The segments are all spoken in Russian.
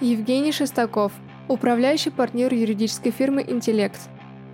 Евгений Шестаков, управляющий партнер юридической фирмы «Интеллект».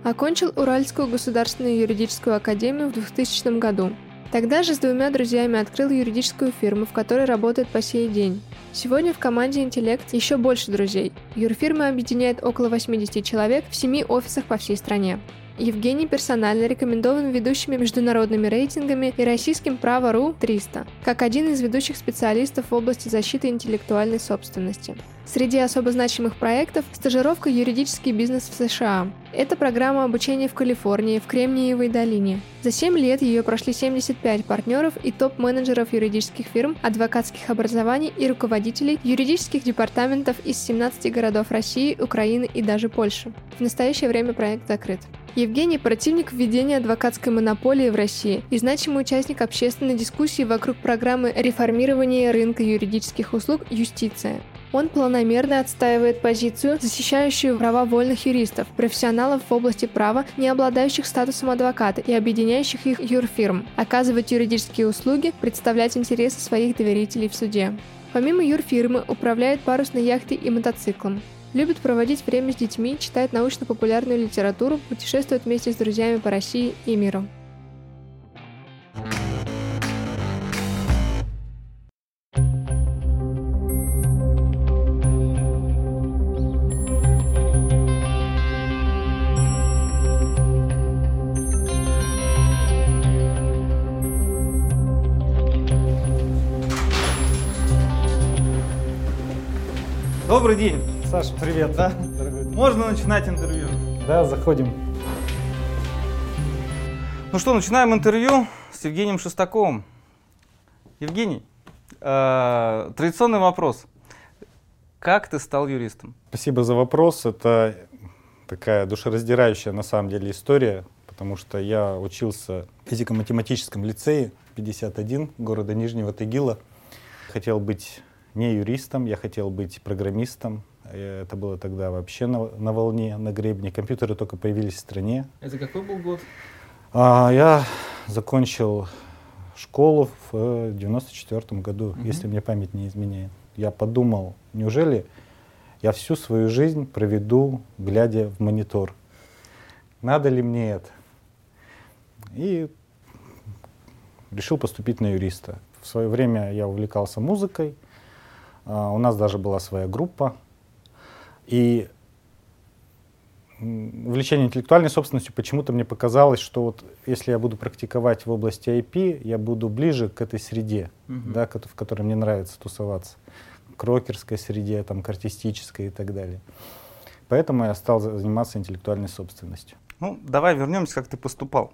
Окончил Уральскую государственную юридическую академию в 2000 году. Тогда же с двумя друзьями открыл юридическую фирму, в которой работает по сей день. Сегодня в команде «Интеллект» еще больше друзей. Юрфирма объединяет около 80 человек в семи офисах по всей стране. Евгений персонально рекомендован ведущими международными рейтингами и российским Право.ру 300, как один из ведущих специалистов в области защиты интеллектуальной собственности. Среди особо значимых проектов – стажировка «Юридический бизнес в США». Это программа обучения в Калифорнии, в Кремниевой долине. За 7 лет ее прошли 75 партнеров и топ-менеджеров юридических фирм, адвокатских образований и руководителей юридических департаментов из 17 городов России, Украины и даже Польши. В настоящее время проект закрыт. Евгений – противник введения адвокатской монополии в России и значимый участник общественной дискуссии вокруг программы реформирования рынка юридических услуг «Юстиция». Он планомерно отстаивает позицию, защищающую права вольных юристов, профессионалов в области права, не обладающих статусом адвоката и объединяющих их юрфирм, оказывать юридические услуги, представлять интересы своих доверителей в суде. Помимо юрфирмы, управляет парусной яхтой и мотоциклом. Любит проводить время с детьми, читает научно-популярную литературу, путешествует вместе с друзьями по России и миру. Добрый день. Саша, привет. Да? Дорогой. Можно начинать интервью? Да, заходим. Ну что, начинаем интервью с Евгением Шестаковым. Евгений, э, традиционный вопрос. Как ты стал юристом? Спасибо за вопрос. Это такая душераздирающая на самом деле история, потому что я учился в физико-математическом лицее 51 города Нижнего Тагила. Хотел быть не юристом, я хотел быть программистом. Это было тогда вообще на, на волне, на гребне. Компьютеры только появились в стране. Это какой был год? А, я закончил школу в 94 году, угу. если мне память не изменяет. Я подумал, неужели я всю свою жизнь проведу, глядя в монитор? Надо ли мне это? И решил поступить на юриста. В свое время я увлекался музыкой, у нас даже была своя группа. И увлечение интеллектуальной собственностью почему-то мне показалось, что вот если я буду практиковать в области IP, я буду ближе к этой среде, uh-huh. да, в которой мне нравится тусоваться, к рокерской среде, там, к артистической и так далее. Поэтому я стал заниматься интеллектуальной собственностью. Ну, давай вернемся, как ты поступал.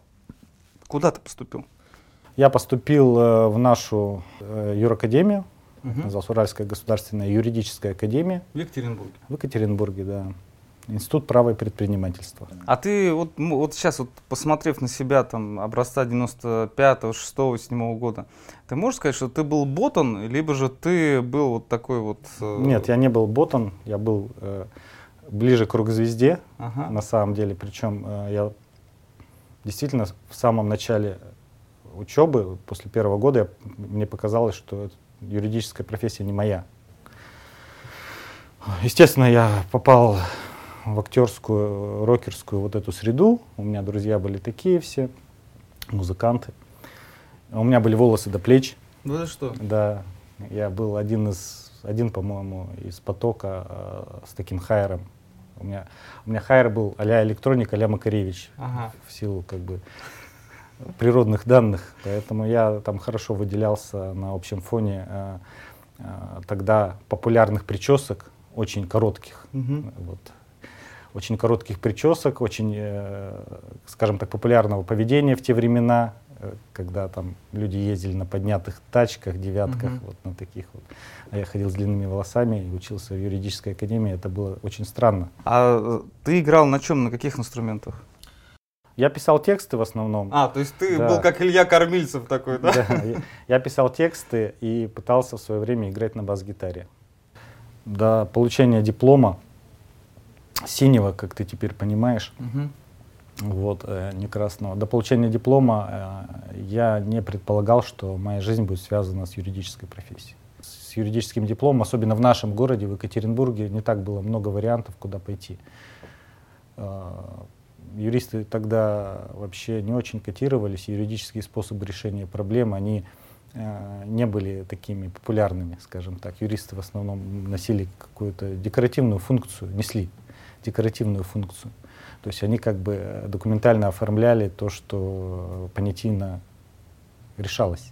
Куда ты поступил? Я поступил э, в нашу э, юракадемию, Угу. Назывался Уральская государственная юридическая академия. В Екатеринбурге? В Екатеринбурге, да. Институт права и предпринимательства. А ты вот, вот сейчас, вот, посмотрев на себя там, образца 95-го, 6-го, 7 года, ты можешь сказать, что ты был ботан, либо же ты был вот такой вот... Э... Нет, я не был ботан, я был э, ближе к рок-звезде, ага. на самом деле. Причем э, я действительно в самом начале учебы, после первого года, я, мне показалось, что юридическая профессия не моя. Естественно, я попал в актерскую, рокерскую вот эту среду. У меня друзья были такие все, музыканты. У меня были волосы до плеч. Ну это что? Да. Я был один из, один, по-моему, из потока э, с таким хайером. У меня, у меня хайер был а-ля электроник, а-ля Макаревич. Ага. В силу как бы природных данных, поэтому я там хорошо выделялся на общем фоне э, э, тогда популярных причесок, очень коротких. Угу. Вот. Очень коротких причесок, очень, э, скажем так, популярного поведения в те времена, когда там люди ездили на поднятых тачках, девятках, угу. вот на таких вот. А я ходил с длинными волосами и учился в юридической академии. Это было очень странно. А ты играл на чем, на каких инструментах? Я писал тексты в основном. А, то есть ты да. был как Илья Кормильцев такой, да? Да, я, я писал тексты и пытался в свое время играть на бас-гитаре. До получения диплома синего, как ты теперь понимаешь, угу. вот, э, не красного, до получения диплома э, я не предполагал, что моя жизнь будет связана с юридической профессией. С с юридическим дипломом, особенно в нашем городе, в Екатеринбурге, не так было много вариантов, куда пойти. Юристы тогда вообще не очень котировались, юридические способы решения проблем, они э, не были такими популярными, скажем так. Юристы в основном носили какую-то декоративную функцию, несли декоративную функцию. То есть они как бы документально оформляли то, что понятийно решалось.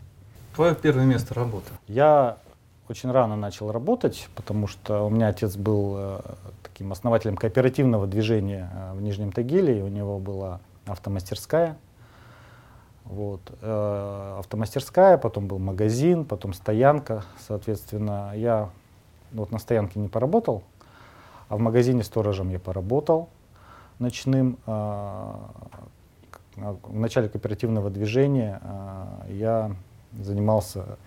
Твое первое место работы? Я очень рано начал работать, потому что у меня отец был э, таким основателем кооперативного движения э, в Нижнем Тагиле, и у него была автомастерская. Вот. Э, автомастерская, потом был магазин, потом стоянка. Соответственно, я вот на стоянке не поработал, а в магазине сторожем я поработал ночным. Э, в начале кооперативного движения я занимался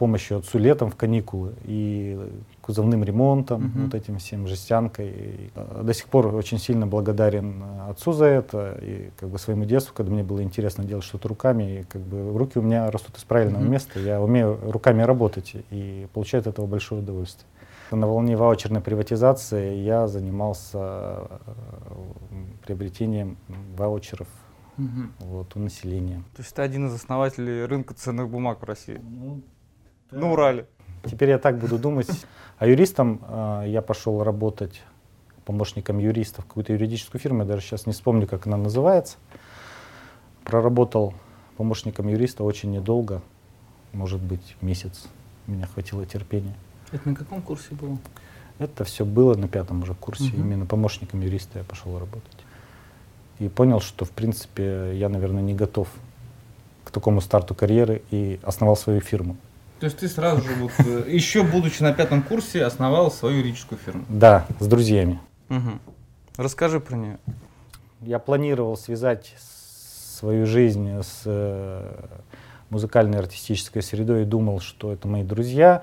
помощью отцу летом в каникулы и кузовным ремонтом, uh-huh. вот этим всем жестянкой. И, э, до сих пор очень сильно благодарен э, отцу за это и как бы своему детству, когда мне было интересно делать что-то руками, и как бы руки у меня растут из правильного uh-huh. места, я умею руками работать и получаю от этого большое удовольствие. На волне ваучерной приватизации я занимался э, приобретением ваучеров угу. вот, у населения. То есть ты один из основателей рынка ценных бумаг в России? Ну, на Урале. Теперь я так буду думать. А юристом э, я пошел работать помощником юриста в какую-то юридическую фирму, я даже сейчас не вспомню, как она называется. Проработал помощником юриста очень недолго, может быть, месяц. Меня хватило терпения. Это на каком курсе было? Это все было на пятом уже курсе. Угу. Именно помощником юриста я пошел работать. И понял, что, в принципе, я, наверное, не готов к такому старту карьеры и основал свою фирму. То есть ты сразу же, вот, э, еще будучи на пятом курсе, основал свою юридическую фирму? Да, с друзьями. Угу. Расскажи про нее. Я планировал связать свою жизнь с э, музыкальной артистической средой и думал, что это мои друзья,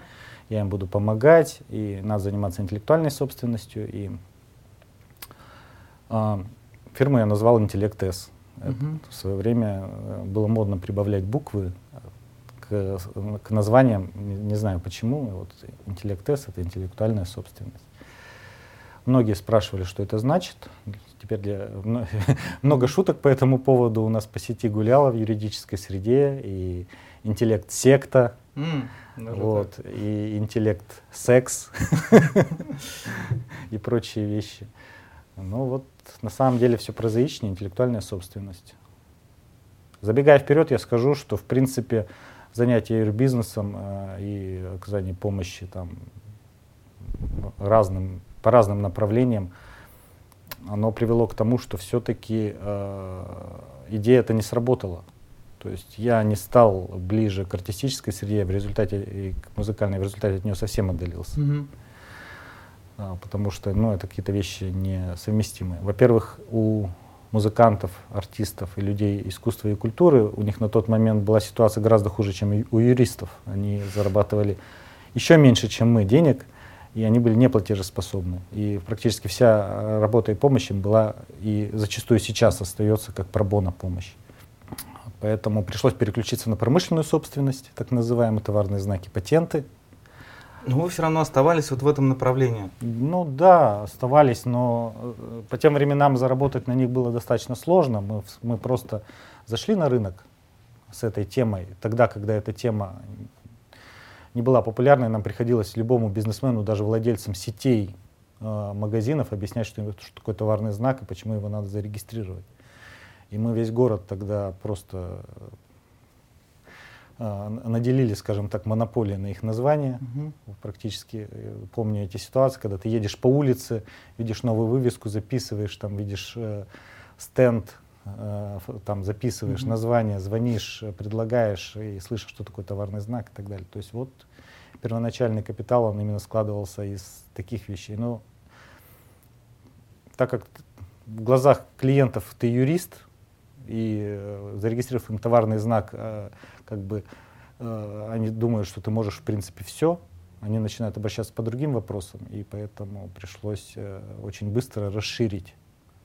я им буду помогать, и надо заниматься интеллектуальной собственностью. И э, фирму я назвал «Интеллект С». Угу. В свое время э, было модно прибавлять буквы к, к названиям, не, не знаю почему, вот интеллект С это интеллектуальная собственность. Многие спрашивали, что это значит. Теперь для, много шуток по этому поводу у нас по сети гуляло в юридической среде, и интеллект секта, mm, вот, так. и интеллект секс, и прочие вещи. Ну вот, на самом деле все прозаичнее, интеллектуальная собственность. Забегая вперед, я скажу, что в принципе занятие юрбизнесом э, и оказание помощи там, разным, по разным направлениям, оно привело к тому, что все-таки э, идея это не сработала. То есть я не стал ближе к артистической среде, в результате и к музыкальной, в результате от нее совсем отдалился. Mm-hmm. А, потому что ну, это какие-то вещи несовместимые. Во-первых, у музыкантов, артистов и людей искусства и культуры, у них на тот момент была ситуация гораздо хуже, чем у юристов. Они зарабатывали еще меньше, чем мы, денег, и они были неплатежеспособны. И практически вся э, работа и помощь им была, и зачастую сейчас остается как пробона помощь. Поэтому пришлось переключиться на промышленную собственность, так называемые товарные знаки, патенты – но вы все равно оставались вот в этом направлении. Ну да, оставались, но э, по тем временам заработать на них было достаточно сложно. Мы, мы просто зашли на рынок с этой темой. Тогда, когда эта тема не была популярной, нам приходилось любому бизнесмену, даже владельцам сетей э, магазинов объяснять, что, что такое товарный знак и почему его надо зарегистрировать. И мы весь город тогда просто наделили, скажем так, монополией на их название. Угу. Практически э, помню эти ситуации, когда ты едешь по улице, видишь новую вывеску, записываешь, там видишь э, стенд, э, там записываешь угу. название, звонишь, э, предлагаешь и слышишь, что такое товарный знак и так далее. То есть вот первоначальный капитал, он именно складывался из таких вещей. Но так как в глазах клиентов ты юрист, и э, зарегистрировав им товарный знак, э, как бы э, они думают, что ты можешь в принципе все, они начинают обращаться по другим вопросам, и поэтому пришлось очень быстро расширить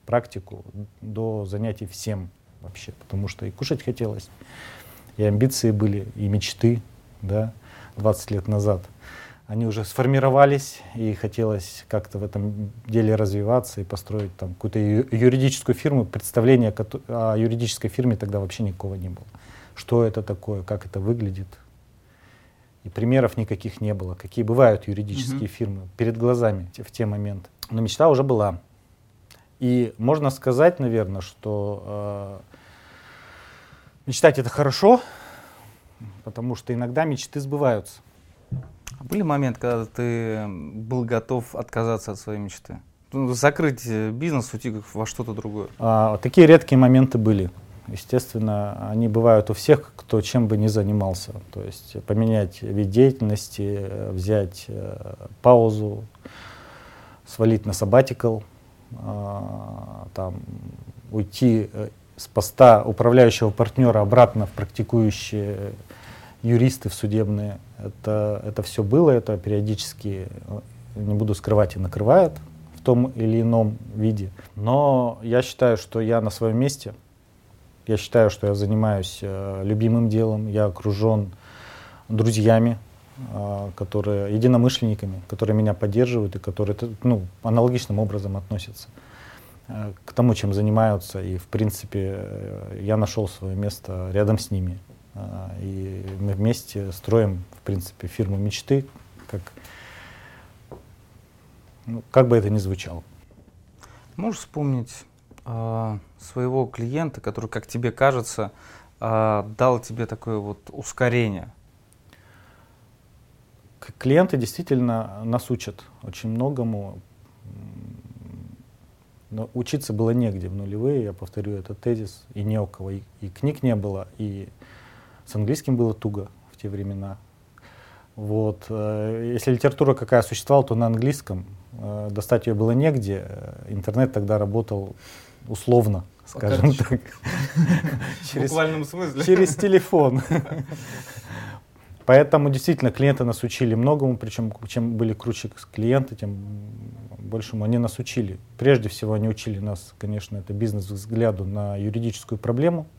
практику до занятий всем вообще, потому что и кушать хотелось, и амбиции были, и мечты, да, 20 лет назад. Они уже сформировались, и хотелось как-то в этом деле развиваться и построить там какую-то юридическую фирму. Представления о юридической фирме тогда вообще никакого не было. Что это такое, как это выглядит. И примеров никаких не было. Какие бывают юридические mm-hmm. фирмы перед глазами в те моменты. Но мечта уже была. И можно сказать, наверное, что э, мечтать это хорошо, потому что иногда мечты сбываются. А были моменты, когда ты был готов отказаться от своей мечты? Ну, закрыть э, бизнес, уйти во что-то другое? А, такие редкие моменты были. Естественно, они бывают у всех, кто чем бы ни занимался. То есть поменять вид деятельности, э, взять э, паузу, свалить на сабатикл, э, там, уйти э, с поста управляющего партнера обратно в практикующие юристы в судебные. Это, это все было, это периодически, не буду скрывать, и накрывает в том или ином виде. Но я считаю, что я на своем месте. Я считаю, что я занимаюсь э, любимым делом, я окружен друзьями, э, которые единомышленниками, которые меня поддерживают и которые ну, аналогичным образом относятся э, к тому, чем занимаются. И, в принципе, э, я нашел свое место рядом с ними. А, и мы вместе строим, в принципе, фирму мечты, как, ну, как бы это ни звучало. Можешь вспомнить э, своего клиента, который, как тебе кажется, э, дал тебе такое вот ускорение? Клиенты действительно нас учат очень многому. Но учиться было негде в нулевые, я повторю этот тезис, и не у кого. И, и книг не было, и с английским было туго в те времена. Вот. Э, если литература какая существовала, то на английском. Э, достать ее было негде. Интернет тогда работал условно, скажем так. В буквальном смысле. Через телефон. Поэтому действительно клиенты нас учили многому, причем чем были круче клиенты, тем большему они нас учили. Прежде всего они учили нас, конечно, это бизнес-взгляду на юридическую проблему –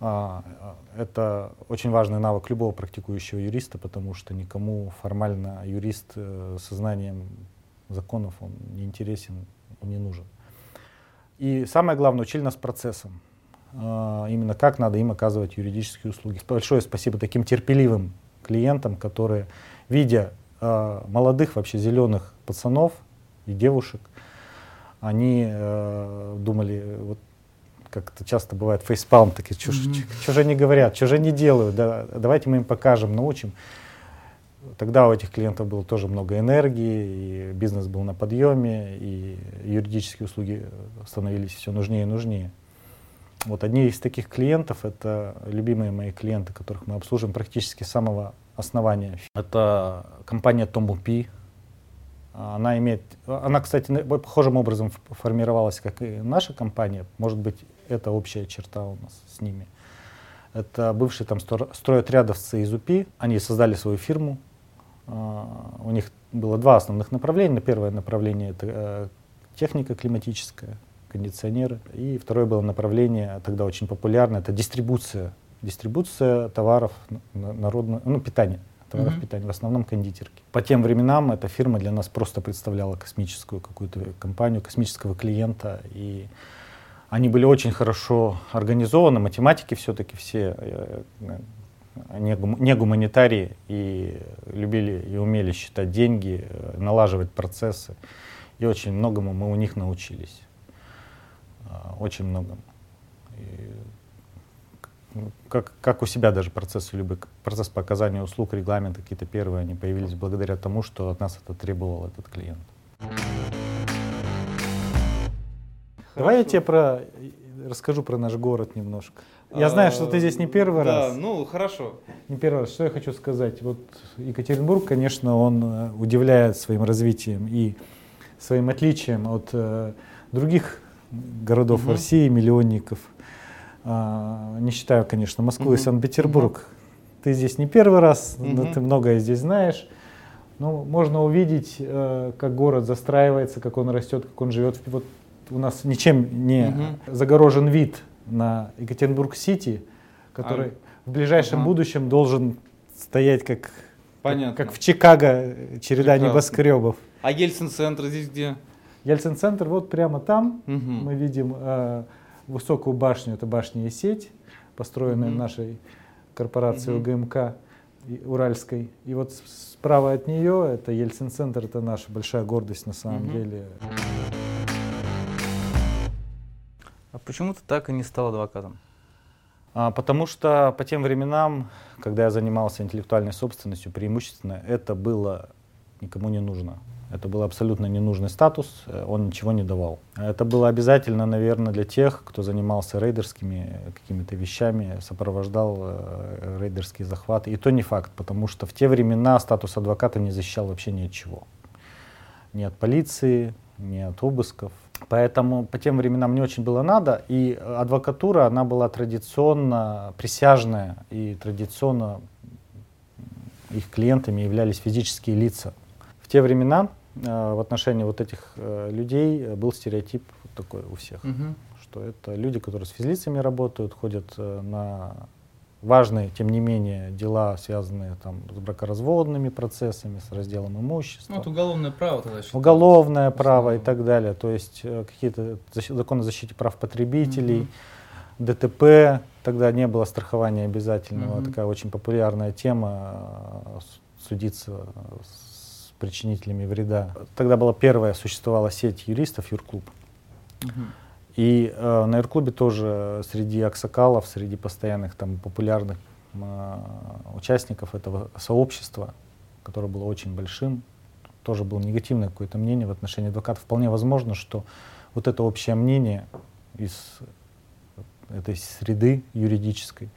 это очень важный навык любого практикующего юриста, потому что никому формально юрист э, со знанием законов он не интересен и не нужен. И самое главное, учили нас процессом. А, именно как надо им оказывать юридические услуги. Большое спасибо таким терпеливым клиентам, которые, видя а, молодых, вообще зеленых пацанов и девушек, они э, думали, вот как это часто бывает, фейспалм, такие, что mm-hmm. же они говорят, что же они делают, да, давайте мы им покажем, научим. Тогда у этих клиентов было тоже много энергии, и бизнес был на подъеме, и юридические услуги становились все нужнее и нужнее. Вот одни из таких клиентов — это любимые мои клиенты, которых мы обслуживаем практически с самого основания. Это компания Tombu Она имеет, она, кстати, похожим образом формировалась, как и наша компания. Может быть, это общая черта у нас с ними. Это бывшие там стройотрядовцы из УПИ. Они создали свою фирму. А, у них было два основных направления. Первое направление это э, техника климатическая, кондиционеры. И второе было направление, тогда очень популярное, это дистрибуция. Дистрибуция товаров народного, ну, питания товаров mm-hmm. питания, в основном кондитерки. По тем временам эта фирма для нас просто представляла космическую какую-то компанию, космического клиента. И они были очень хорошо организованы, математики все-таки все э, не, не гуманитарии и любили и умели считать деньги, э, налаживать процессы. И очень многому мы у них научились. А, очень многому. И ну, как, как у себя даже процессы любые, процесс по оказанию услуг, регламенты какие-то первые, они появились благодаря тому, что от нас это требовал этот клиент. Давай я тебе про расскажу про наш город немножко. Я знаю, что ты здесь не первый да, раз. Да, ну хорошо. Не первый раз. Что я хочу сказать? Вот Екатеринбург, конечно, он э, удивляет своим развитием и своим отличием от э, других городов угу. России, миллионников. А, не считаю, конечно, Москву угу. и Санкт-Петербург. Угу. Ты здесь не первый раз, угу. но ты многое здесь знаешь. Ну, можно увидеть, э, как город застраивается, как он растет, как он живет. Вот у нас ничем не угу. загорожен вид на Екатеринбург-Сити, который а, в ближайшем ага. будущем должен стоять как Понятно. Как, в Чикаго череда Прекрасно. небоскребов. А Ельцин-центр здесь где? Ельцин-центр вот прямо там. Угу. Мы видим э, высокую башню, это башня и сеть, построенная угу. нашей корпорацией угу. УГМК Уральской. И вот справа от нее это Ельцин-центр, это наша большая гордость на самом угу. деле. А почему ты так и не стал адвокатом? А, потому что по тем временам, когда я занимался интеллектуальной собственностью, преимущественно это было никому не нужно. Это был абсолютно ненужный статус, э, он ничего не давал. Это было обязательно, наверное, для тех, кто занимался рейдерскими какими-то вещами, сопровождал э, рейдерские захваты. И то не факт, потому что в те времена статус адвоката не защищал вообще ни от чего. Ни от полиции, ни от обысков. Поэтому по тем временам мне очень было надо, и адвокатура, она была традиционно присяжная, и традиционно их клиентами являлись физические лица. В те времена э, в отношении вот этих э, людей был стереотип такой у всех, угу. что это люди, которые с физлицами работают, ходят э, на важные, тем не менее, дела, связанные там, с бракоразводными процессами, с разделом имущества. Ну, это уголовное право тогда считается. Уголовное право и так далее. То есть э, какие-то законы о защите прав потребителей, угу. ДТП, тогда не было страхования обязательного. Угу. Такая очень популярная тема э, судиться с причинителями вреда. Тогда была первая, существовала сеть юристов, юрклуб. Угу. И э, на Ирклубе тоже среди аксакалов, среди постоянных там популярных э, участников этого сообщества, которое было очень большим, тоже было негативное какое-то мнение в отношении адвокатов. Вполне возможно, что вот это общее мнение из этой среды юридической,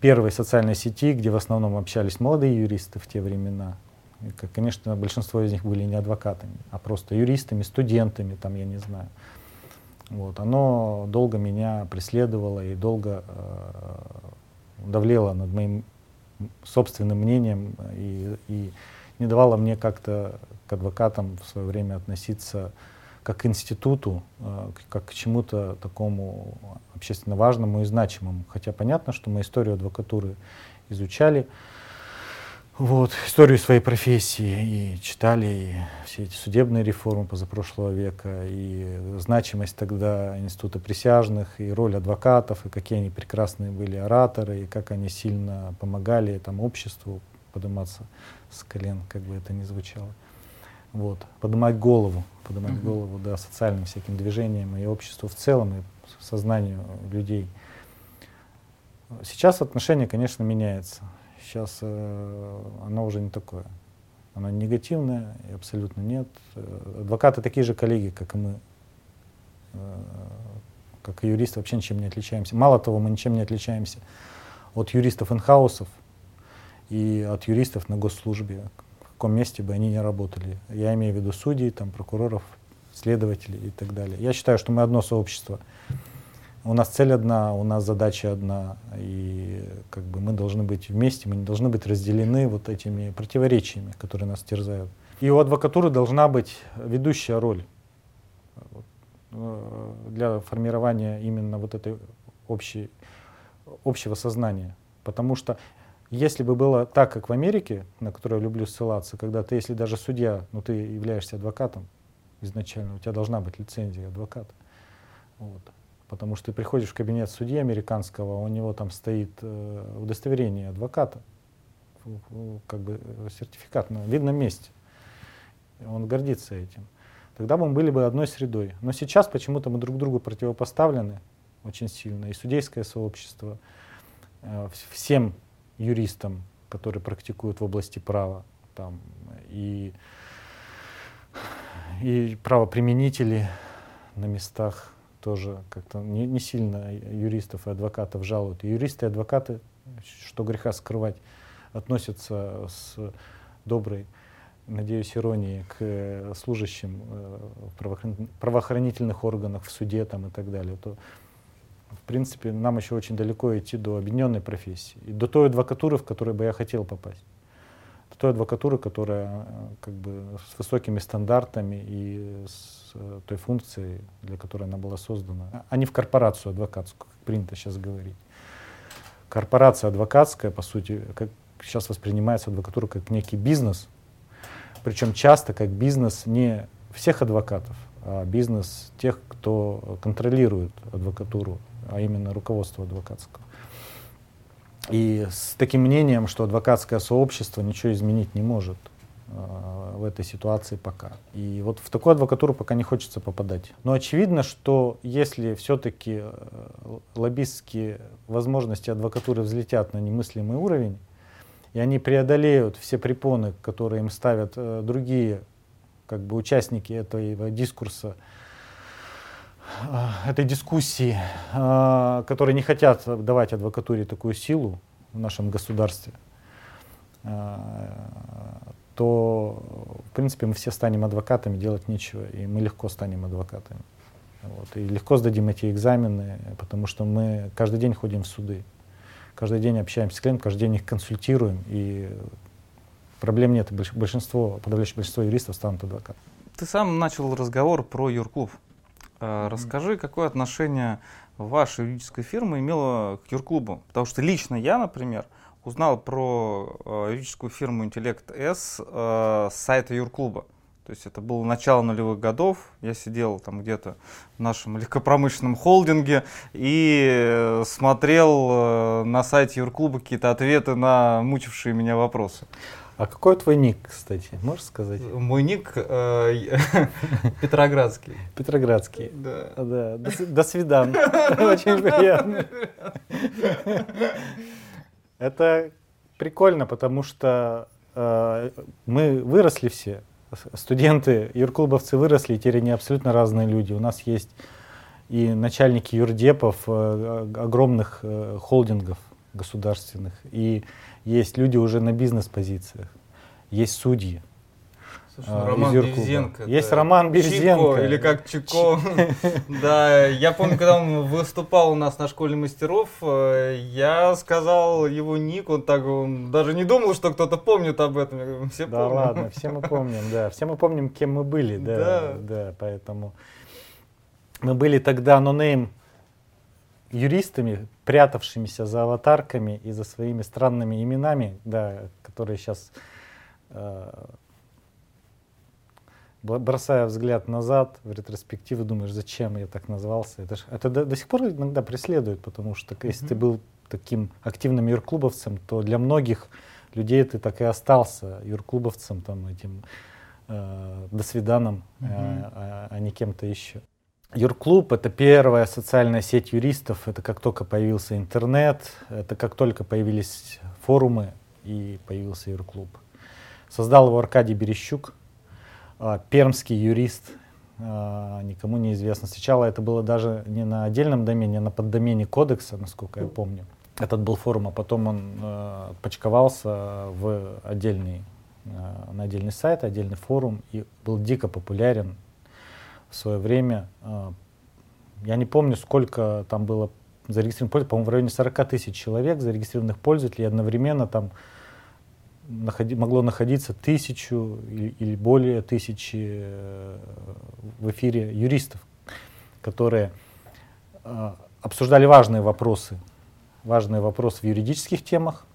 первой социальной сети, где в основном общались молодые юристы в те времена, и, конечно, большинство из них были не адвокатами, а просто юристами, студентами, там, я не знаю, вот, оно долго меня преследовало и долго э, давлело над моим собственным мнением и, и не давало мне как-то к адвокатам в свое время относиться как к институту, э, как к чему-то такому общественно важному и значимому. Хотя понятно, что мы историю адвокатуры изучали, вот, историю своей профессии и читали и все эти судебные реформы позапрошлого века, и значимость тогда института присяжных, и роль адвокатов, и какие они прекрасные были ораторы, и как они сильно помогали там, обществу подниматься с колен, как бы это ни звучало. Вот, поднимать голову, поднимать mm-hmm. голову, да, социальным всяким движениям и обществу в целом, и сознанию людей. Сейчас отношение, конечно, меняется. Сейчас э, оно уже не такое. Оно негативное и абсолютно нет. Э, адвокаты такие же коллеги, как и мы. Э, как и юристы вообще ничем не отличаемся. Мало того, мы ничем не отличаемся от юристов инхаусов и от юристов на госслужбе, в каком месте бы они ни работали. Я имею в виду судей, там, прокуроров, следователей и так далее. Я считаю, что мы одно сообщество. У нас цель одна, у нас задача одна, и как бы мы должны быть вместе, мы не должны быть разделены вот этими противоречиями, которые нас терзают. И у адвокатуры должна быть ведущая роль э, для формирования именно вот этой общей, общего сознания. Потому что если бы было так, как в Америке, на которую я люблю ссылаться, когда ты, если даже судья, но ну, ты являешься адвокатом изначально, у тебя должна быть лицензия адвоката. Вот потому что ты приходишь в кабинет судьи американского, у него там стоит э, удостоверение адвоката, как бы э, сертификат на видном месте. Он гордится этим. Тогда мы были бы одной средой. Но сейчас почему-то мы друг другу противопоставлены очень сильно. И судейское сообщество, э, всем юристам, которые практикуют в области права, там, и, и правоприменители на местах тоже как-то не, не сильно юристов и адвокатов жалуют. И юристы и адвокаты, что греха скрывать, относятся с доброй, надеюсь, иронией к э, служащим э, в правоохранительных органах, в суде там, и так далее. То, в принципе, нам еще очень далеко идти до объединенной профессии, и до той адвокатуры, в которой бы я хотел попасть той адвокатуры, которая э, как бы с высокими стандартами и с э, той функцией, для которой она была создана, а не в корпорацию адвокатскую, как принято сейчас говорить. Корпорация адвокатская, по сути, как сейчас воспринимается адвокатура как некий бизнес, причем часто как бизнес не всех адвокатов, а бизнес тех, кто контролирует адвокатуру, а именно руководство адвокатского. И с таким мнением, что адвокатское сообщество ничего изменить не может э, в этой ситуации пока. И вот в такую адвокатуру пока не хочется попадать. Но очевидно, что если все-таки э, лоббистские возможности адвокатуры взлетят на немыслимый уровень, и они преодолеют все препоны, которые им ставят э, другие как бы, участники этого дискурса, этой дискуссии, э, которые не хотят давать адвокатуре такую силу в нашем государстве, э, то, в принципе, мы все станем адвокатами, делать нечего, и мы легко станем адвокатами. Вот, и легко сдадим эти экзамены, потому что мы каждый день ходим в суды каждый день общаемся с клиентами, каждый день их консультируем, и проблем нет. Большинство, подавляющее большинство юристов станут адвокатами. Ты сам начал разговор про юрклуб. Mm-hmm. Расскажи, какое отношение ваша юридическая фирма имела к юрклубу? Потому что лично я, например, узнал про э, юридическую фирму Интеллект С э, с сайта юрклуба. То есть это было начало нулевых годов, я сидел там где-то в нашем легкопромышленном холдинге и смотрел на сайте Юрклуба какие-то ответы на мучившие меня вопросы. А какой твой ник, кстати, можешь сказать? Мой ник э, Петроградский. Петроградский. Да. да. До, свидания. Очень приятно. Это прикольно, потому что э, мы выросли все студенты, юрклубовцы выросли, и теперь они абсолютно разные люди. У нас есть и начальники юрдепов, э, огромных холдингов государственных, и есть люди уже на бизнес-позициях, есть судьи. Слушай, ну, Роман Березенко. Есть да. Роман Березенко. Чико, или как Чико. Да, я помню, когда он выступал у нас на школе мастеров, э, я сказал его ник, он так, он даже не думал, что кто-то помнит об этом. Все да ладно, все мы помним, да. Все мы помним, кем мы были, да. Да, да поэтому мы были тогда нонейм юристами, прятавшимися за аватарками и за своими странными именами, да, которые сейчас э, бросая взгляд назад в ретроспективу, думаешь, зачем я так назвался. Это, ж, это до, до сих пор иногда преследует, потому что если mm-hmm. ты был таким активным юрклубовцем, то для многих людей ты так и остался юрклубовцем, там, этим э, до свиданом, mm-hmm. э, а, а не кем-то еще. Юрклуб — это первая социальная сеть юристов. Это как только появился интернет, это как только появились форумы и появился Юрклуб. Создал его Аркадий Берещук, а, пермский юрист, а, никому не известно. Сначала это было даже не на отдельном домене, а на поддомене кодекса, насколько я помню. Этот был форум, а потом он э, почковался в отдельный, на отдельный сайт, отдельный форум и был дико популярен в свое время. Э, я не помню, сколько там было зарегистрированных пользователей, по-моему, в районе 40 тысяч человек зарегистрированных пользователей, одновременно там находи, могло находиться тысячу или, или более тысячи э, в эфире юристов, которые э, обсуждали важные вопросы, важные вопросы в юридических темах.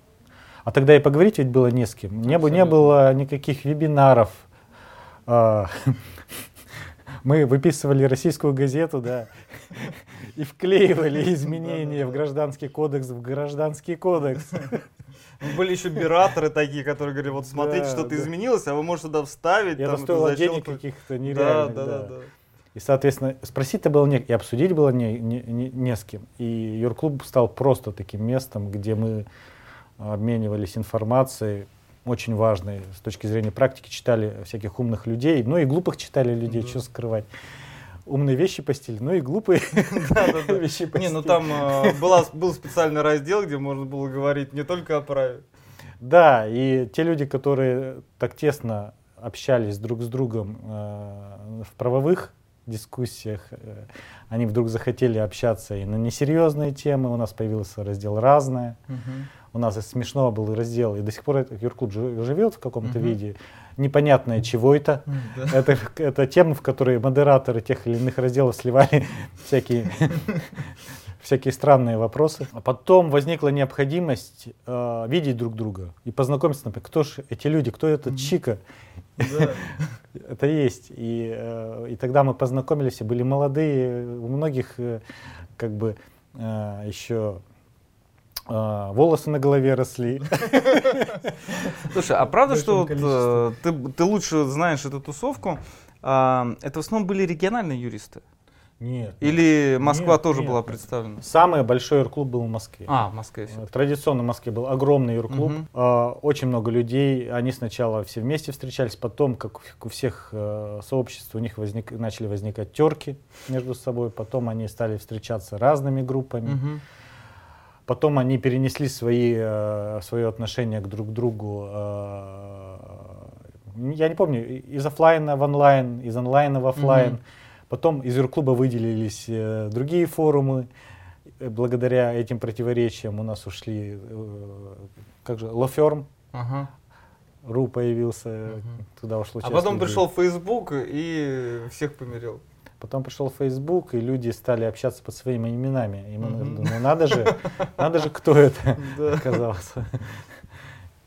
А тогда и поговорить ведь было не с кем. Не, не было никаких вебинаров. Мы выписывали российскую газету, да, и вклеивали изменения в гражданский кодекс в гражданский кодекс. Были еще бираторы такие, которые говорили, вот смотрите, да, что-то да. изменилось, а вы можете туда вставить. Это там, стоило денег каких-то нереальных. Да, да, да. да. И, соответственно, спросить-то было не, и обсудить было не, не, не, не с кем. И Юрклуб стал просто таким местом, где мы обменивались информацией, очень важной с точки зрения практики, читали всяких умных людей, ну и глупых читали людей, mm-hmm. что скрывать умные вещи постели, ну и глупые вещи постели. Не, ну там э, был специальный раздел, где можно было говорить не только о праве. Да, и те люди, которые так тесно общались друг с другом э, в правовых дискуссиях, э, они вдруг захотели общаться и на несерьезные темы. У нас появился раздел «Разное». Угу. У нас и смешного был раздел, и до сих пор юрклуб живет в каком-то угу. виде непонятное, чего это. Да. это. Это тема, в которой модераторы тех или иных разделов сливали всякие всякие странные вопросы. А потом возникла необходимость э, видеть друг друга и познакомиться, например, кто же эти люди, кто этот mm-hmm. Чика. Это есть. И, э, и тогда мы познакомились, и были молодые, у многих э, как бы э, еще а, волосы на голове росли. Слушай, а правда, что вот, э, ты, ты лучше знаешь эту тусовку? А, это в основном были региональные юристы? Нет. Или Москва нет, тоже нет, была представлена? Самый большой юрклуб был в Москве. А, в Москве. Все. Традиционно в Москве был огромный юрклуб. Угу. Э, очень много людей. Они сначала все вместе встречались, потом, как у всех э, сообществ, у них возник, начали возникать терки между собой. Потом они стали встречаться разными группами. Угу. Потом они перенесли свои, э, свое отношение к друг другу. Э, я не помню, из офлайна в онлайн, из онлайна в офлайн. Угу. Потом из юрклуба выделились э, другие форумы. Благодаря этим противоречиям у нас ушли, э, как же, Лоферм. Ру появился, угу. туда ушло А потом людей. пришел Facebook и всех помирил. Потом пришел Facebook, и люди стали общаться под своими именами. И мы mm ну надо же, надо же, кто это оказался.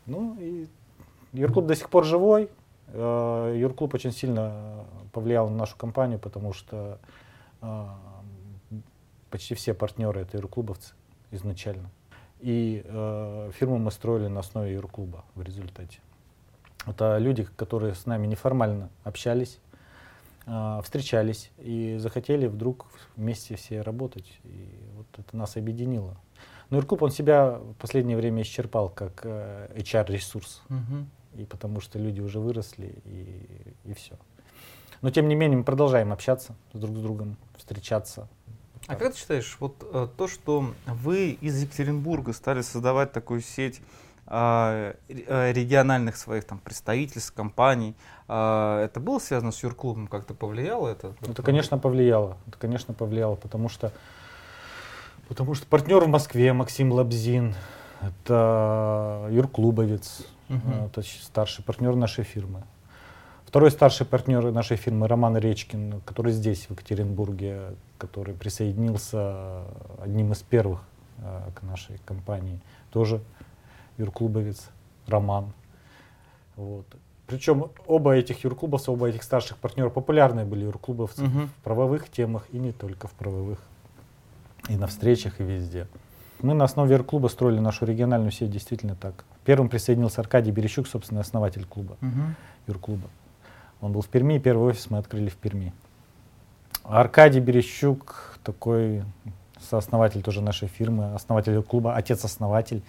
Ну и Юрклуб до сих пор живой. Юрклуб очень сильно повлиял на нашу компанию, потому что э, почти все партнеры это юрклубовцы изначально. И э, фирму мы строили на основе юрклуба в результате. Это люди, которые с нами неформально общались, э, встречались и захотели вдруг вместе все работать. И вот это нас объединило. Но Юрклуб, он себя в последнее время исчерпал как э, HR-ресурс. Угу. И потому что люди уже выросли, и, и все. Но тем не менее мы продолжаем общаться друг с другом, встречаться. А как ты считаешь, вот э, то, что вы из Екатеринбурга стали создавать такую сеть э, э региональных своих там представительств, компаний, э, это было связано с Юрклубом? Как-то повлияло это? Это, конечно, повлияло. Это, конечно, повлияло, потому что, потому что партнер в Москве Максим Лабзин, это юрклубовец, угу. это старший партнер нашей фирмы. Второй старший партнер нашей фирмы Роман Речкин, который здесь, в Екатеринбурге, который присоединился одним из первых к нашей компании, тоже юрклубовец Роман. Вот. Причем оба этих юрклубовца, оба этих старших партнеров популярные были юрклубовцы угу. в правовых темах и не только в правовых, и на встречах, и везде. Мы на основе юрклуба строили нашу региональную сеть действительно так. Первым присоединился Аркадий Берещук, собственно, основатель клуба, угу. юрклуба. Он был в Перми, первый офис мы открыли в Перми. Аркадий Берещук, такой сооснователь тоже нашей фирмы, основатель клуба, отец-основатель,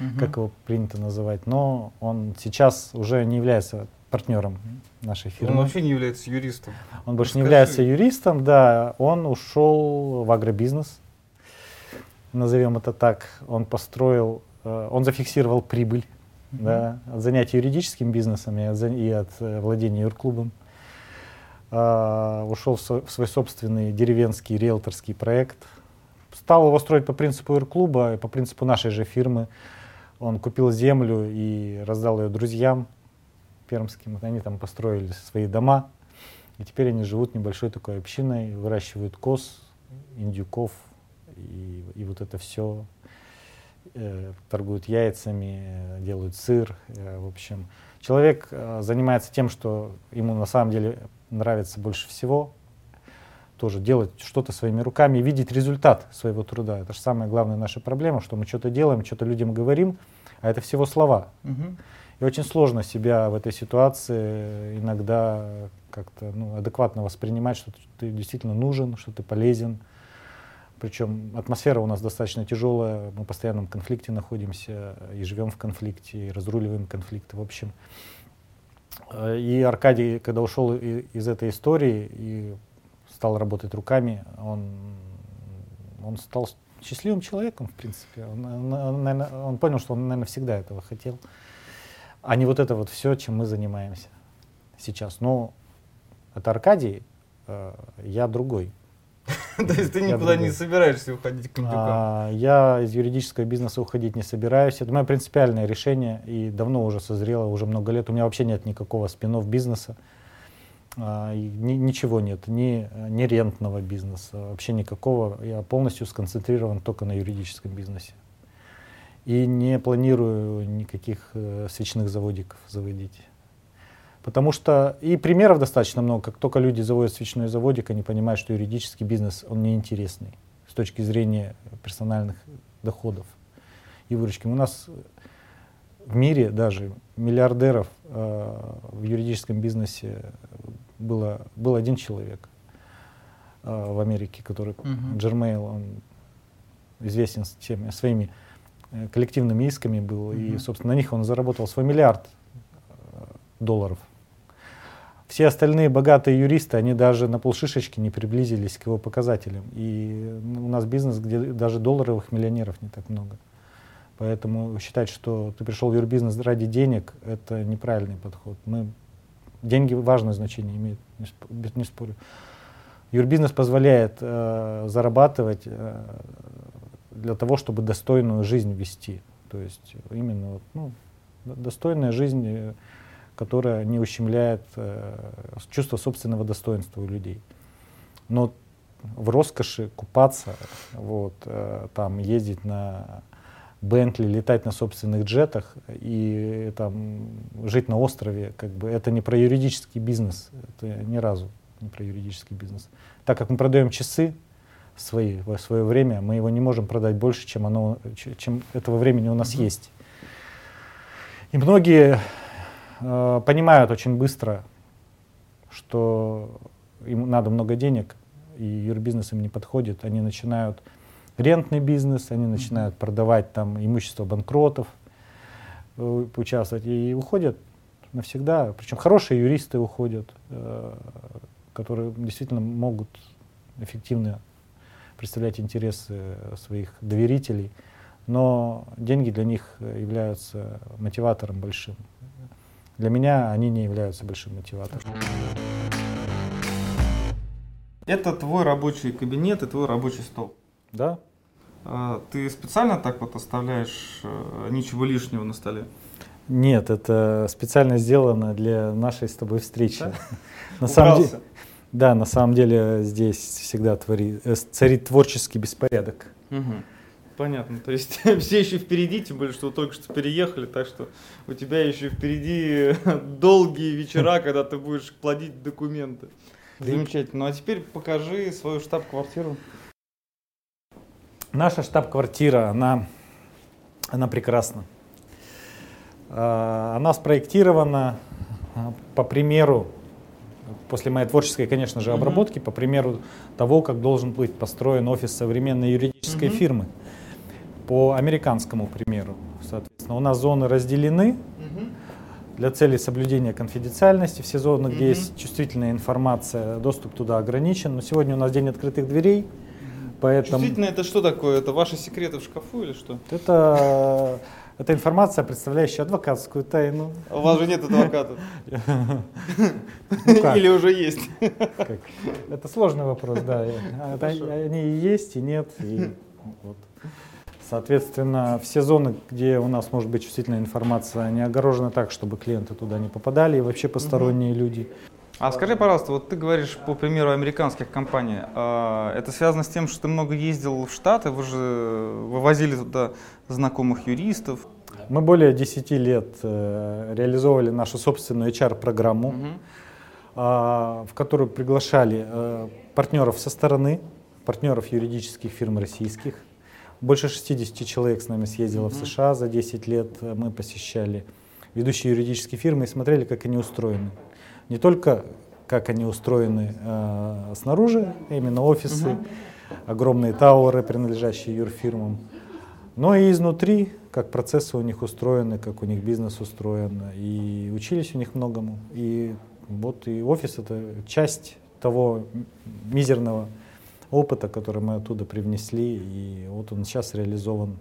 угу. как его принято называть. Но он сейчас уже не является партнером нашей фирмы. Он вообще не является юристом. Он больше Расскажи. не является юристом, да. Он ушел в агробизнес, назовем это так. Он построил, э, он зафиксировал прибыль mm-hmm. да, от занятий юридическим бизнесом и от, и от э, владения юрклубом. А, ушел в, свой собственный деревенский риэлторский проект. Стал его строить по принципу юрклуба и по принципу нашей же фирмы. Он купил землю и раздал ее друзьям пермским. Они там построили свои дома. И теперь они живут небольшой такой общиной, выращивают коз, индюков и, и вот это все Э, торгуют яйцами, э, делают сыр. Э, в общем, человек занимается тем, что ему на самом деле нравится больше всего. Тоже делать что-то своими руками и видеть результат своего труда. Это же самая главная наша проблема, что мы что-то делаем, что-то людям говорим, а это всего слова. Угу. И очень сложно себя в этой ситуации иногда как-то ну, адекватно воспринимать, что ты действительно нужен, что ты полезен, причем атмосфера у нас достаточно тяжелая, мы в постоянном конфликте находимся и живем в конфликте, и разруливаем конфликты. В общем, э, и Аркадий, когда ушел из этой истории и стал работать руками, он, он стал счастливым человеком, в принципе. Он, он, наверное, он понял, что он, наверное, всегда этого хотел. А не вот это вот все, чем мы занимаемся сейчас. Но это Аркадий, э, я другой. То есть ты никуда не собираешься уходить к? А, я из юридического бизнеса уходить не собираюсь. Это мое принципиальное решение и давно уже созрело, уже много лет. У меня вообще нет никакого спинов бизнеса. А, ни, ничего нет, ни, ни рентного бизнеса, вообще никакого. Я полностью сконцентрирован только на юридическом бизнесе. И не планирую никаких э, свечных заводиков заводить. Потому что и примеров достаточно много. Как только люди заводят свечной заводик, они понимают, что юридический бизнес, он неинтересный с точки зрения персональных доходов и выручки. У нас в мире даже миллиардеров э, в юридическом бизнесе было, был один человек э, в Америке, который uh-huh. Джермейл, он известен с теми, своими э, коллективными исками был, uh-huh. и, собственно, на них он заработал свой миллиард э, долларов. Все остальные богатые юристы, они даже на полшишечки не приблизились к его показателям. И у нас бизнес, где даже долларовых миллионеров не так много. Поэтому считать, что ты пришел в юрбизнес ради денег, это неправильный подход. Мы, деньги важное значение имеют, не, спорю. Юрбизнес позволяет э, зарабатывать э, для того, чтобы достойную жизнь вести. То есть именно вот, ну, достойная жизнь э, которая не ущемляет э, чувство собственного достоинства у людей. Но в роскоши купаться, вот, э, там ездить на Бентли, летать на собственных джетах и там жить на острове, как бы это не про юридический бизнес, это ни разу не про юридический бизнес. Так как мы продаем часы свои в свое время, мы его не можем продать больше, чем оно, чем этого времени у нас mm-hmm. есть. И многие э, понимают очень быстро, что им надо много денег, и юрбизнес им не подходит. Они начинают рентный бизнес, они начинают продавать там имущество банкротов, э, участвовать и уходят навсегда. Причем хорошие юристы уходят, э, которые действительно могут эффективно представлять интересы своих доверителей, но деньги для них являются мотиватором большим. Для меня они не являются большим мотиватором. Это твой рабочий кабинет и твой рабочий стол. Да. А, ты специально так вот оставляешь э, ничего лишнего на столе? Нет, это специально сделано для нашей с тобой встречи. Да? На самом деле, да, на самом деле здесь всегда твори, э, царит творческий беспорядок. Угу. Понятно. То есть все еще впереди, тем более, что только что переехали, так что у тебя еще впереди долгие вечера, когда ты будешь плодить документы. Замечательно. Ну а теперь покажи свою штаб-квартиру. Наша штаб-квартира, она, она прекрасна. А, она спроектирована а, по примеру, после моей творческой, конечно же, обработки, mm-hmm. по примеру того, как должен быть построен офис современной юридической mm-hmm. фирмы по американскому примеру. Соответственно, у нас зоны разделены для целей соблюдения конфиденциальности. Все зоны, где есть чувствительная информация, доступ туда ограничен. Но сегодня у нас день открытых дверей. Поэтому... Чувствительно это что такое? Это ваши секреты в шкафу или что? Это, это информация, представляющая адвокатскую тайну. А у вас же нет адвоката. Ну или уже есть? Это сложный вопрос, да. Они и есть, и нет. Соответственно, все зоны, где у нас может быть чувствительная информация, они огорожены так, чтобы клиенты туда не попадали и вообще посторонние люди. А скажи, пожалуйста, вот ты говоришь по примеру американских компаний, а это связано с тем, что ты много ездил в Штаты, вы же вывозили туда знакомых юристов? Мы более 10 лет э, реализовывали нашу собственную HR-программу, угу. э, в которую приглашали э, партнеров со стороны, партнеров юридических фирм российских, больше 60 человек с нами съездило mm-hmm. в США за 10 лет. Мы посещали ведущие юридические фирмы и смотрели, как они устроены. Не только как они устроены э, снаружи, именно офисы, огромные тауры, принадлежащие юрфирмам, но и изнутри, как процессы у них устроены, как у них бизнес устроен. И учились у них многому. И вот и офис это часть того мизерного опыта, который мы оттуда привнесли, и вот он сейчас реализован.